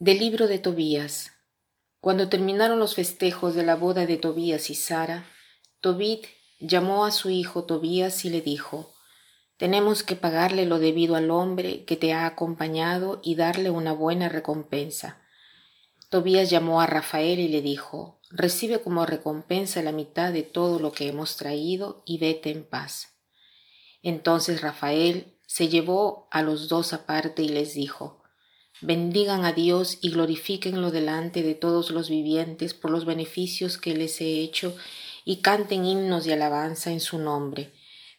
Del libro de Tobías. Cuando terminaron los festejos de la boda de Tobías y Sara, Tobit llamó a su hijo Tobías y le dijo, Tenemos que pagarle lo debido al hombre que te ha acompañado y darle una buena recompensa. Tobías llamó a Rafael y le dijo, Recibe como recompensa la mitad de todo lo que hemos traído y vete en paz. Entonces Rafael se llevó a los dos aparte y les dijo, bendigan a Dios y glorifíquenlo delante de todos los vivientes por los beneficios que les he hecho y canten himnos de alabanza en su nombre.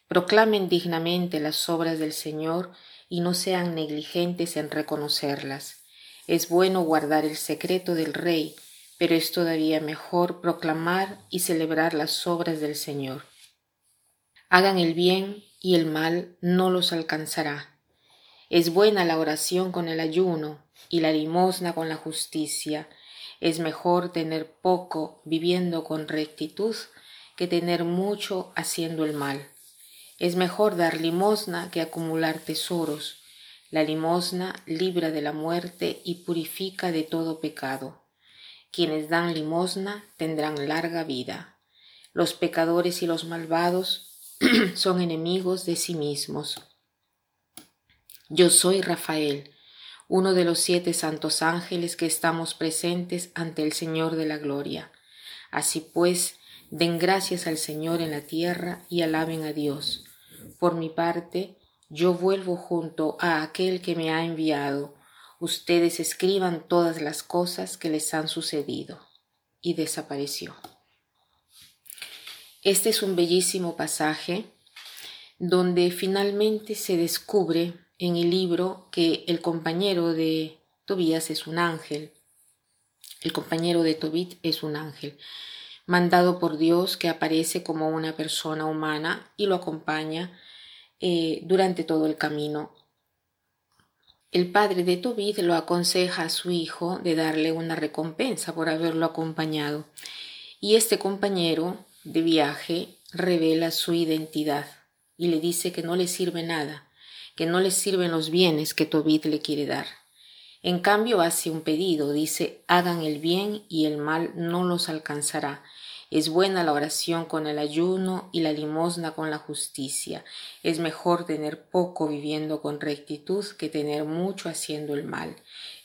Proclamen dignamente las obras del Señor y no sean negligentes en reconocerlas. Es bueno guardar el secreto del Rey, pero es todavía mejor proclamar y celebrar las obras del Señor. Hagan el bien y el mal no los alcanzará es buena la oración con el ayuno y la limosna con la justicia. Es mejor tener poco viviendo con rectitud que tener mucho haciendo el mal. Es mejor dar limosna que acumular tesoros. La limosna libra de la muerte y purifica de todo pecado. Quienes dan limosna tendrán larga vida. Los pecadores y los malvados son enemigos de sí mismos. Yo soy Rafael, uno de los siete santos ángeles que estamos presentes ante el Señor de la Gloria. Así pues, den gracias al Señor en la tierra y alaben a Dios. Por mi parte, yo vuelvo junto a aquel que me ha enviado. Ustedes escriban todas las cosas que les han sucedido. Y desapareció. Este es un bellísimo pasaje donde finalmente se descubre en el libro que el compañero de Tobías es un ángel. El compañero de Tobit es un ángel, mandado por Dios que aparece como una persona humana y lo acompaña eh, durante todo el camino. El padre de Tobit lo aconseja a su hijo de darle una recompensa por haberlo acompañado, y este compañero de viaje revela su identidad y le dice que no le sirve nada, que no le sirven los bienes que Tobit le quiere dar. En cambio hace un pedido, dice, hagan el bien y el mal no los alcanzará. Es buena la oración con el ayuno y la limosna con la justicia. Es mejor tener poco viviendo con rectitud que tener mucho haciendo el mal.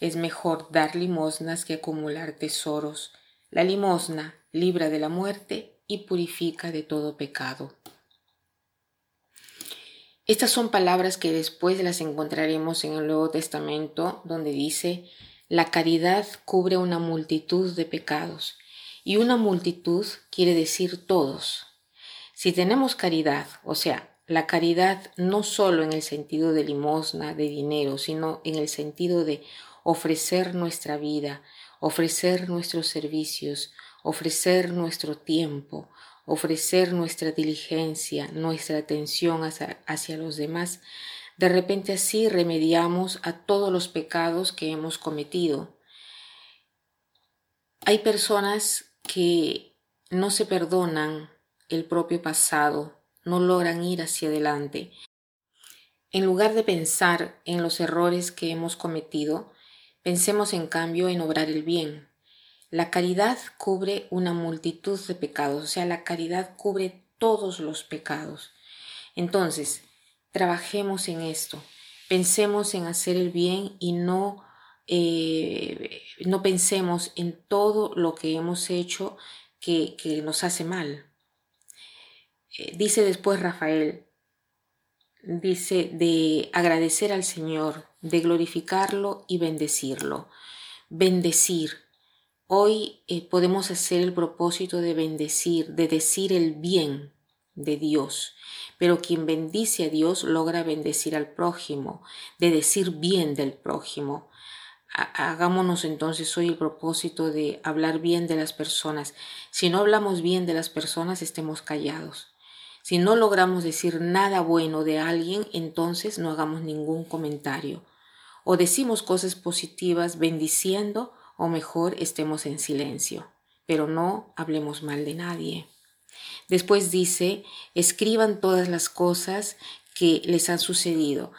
Es mejor dar limosnas que acumular tesoros. La limosna libra de la muerte y purifica de todo pecado. Estas son palabras que después las encontraremos en el Nuevo Testamento, donde dice, la caridad cubre una multitud de pecados. Y una multitud quiere decir todos. Si tenemos caridad, o sea, la caridad no solo en el sentido de limosna, de dinero, sino en el sentido de ofrecer nuestra vida, ofrecer nuestros servicios, ofrecer nuestro tiempo, ofrecer nuestra diligencia, nuestra atención hacia, los demás, de repente así remediamos a todos los pecados que hemos cometido. Hay personas que no se perdonan el propio pasado, no logran ir hacia adelante. En lugar de pensar en los errores que hemos cometido, pensemos en cambio en obrar el bien, la caridad cubre una multitud de pecados, o sea, la caridad cubre todos los pecados. Entonces, trabajemos en esto, pensemos en hacer el bien y no, eh, no pensemos en todo lo que hemos hecho que, nos hace mal. Eh, dice después Rafael, dice de agradecer al Señor, de glorificarlo y bendecirlo. Bendecir Hoy eh, podemos hacer el propósito de bendecir, de decir el bien de Dios, pero quien bendice a Dios logra bendecir al prójimo, de decir bien del prójimo. Hagámonos entonces hoy el propósito de hablar bien de las personas. Si no hablamos bien de las personas, estemos callados. Si no logramos decir nada bueno de alguien, entonces no hagamos ningún comentario. O decimos cosas positivas bendiciendo o mejor estemos en silencio, pero no hablemos mal de nadie. Después dice, escriban todas las cosas que les han sucedido.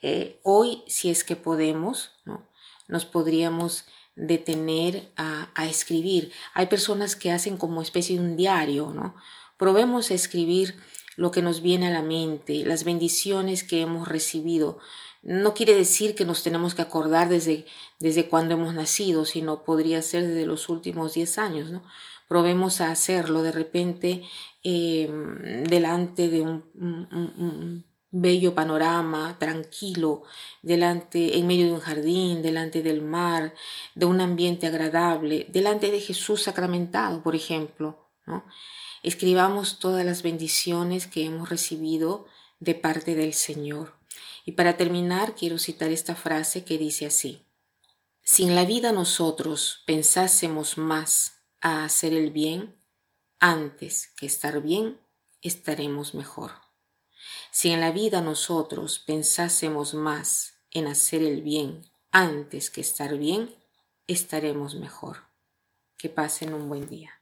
Eh, hoy, si es que podemos, ¿no? nos podríamos detener a, a escribir. Hay personas que hacen como especie de un diario, ¿no? Probemos a escribir lo que nos viene a la mente, las bendiciones que hemos recibido. No quiere decir que nos tenemos que acordar desde, desde cuando hemos nacido, sino podría ser desde los últimos 10 años, ¿no? Probemos a hacerlo de repente em, delante de un, bello panorama, tranquilo, delante, en medio de un jardín, delante del mar, de un ambiente agradable, delante de Jesús sacramentado, por ejemplo, ¿no? Escribamos todas las bendiciones que hemos recibido de parte del Señor. Y para terminar, quiero citar esta frase que dice así. Si en la vida nosotros pensásemos más a hacer el bien, antes que estar bien, estaremos mejor. Si en la vida nosotros pensásemos más en hacer el bien antes que estar bien, estaremos mejor. Que pasen un buen día.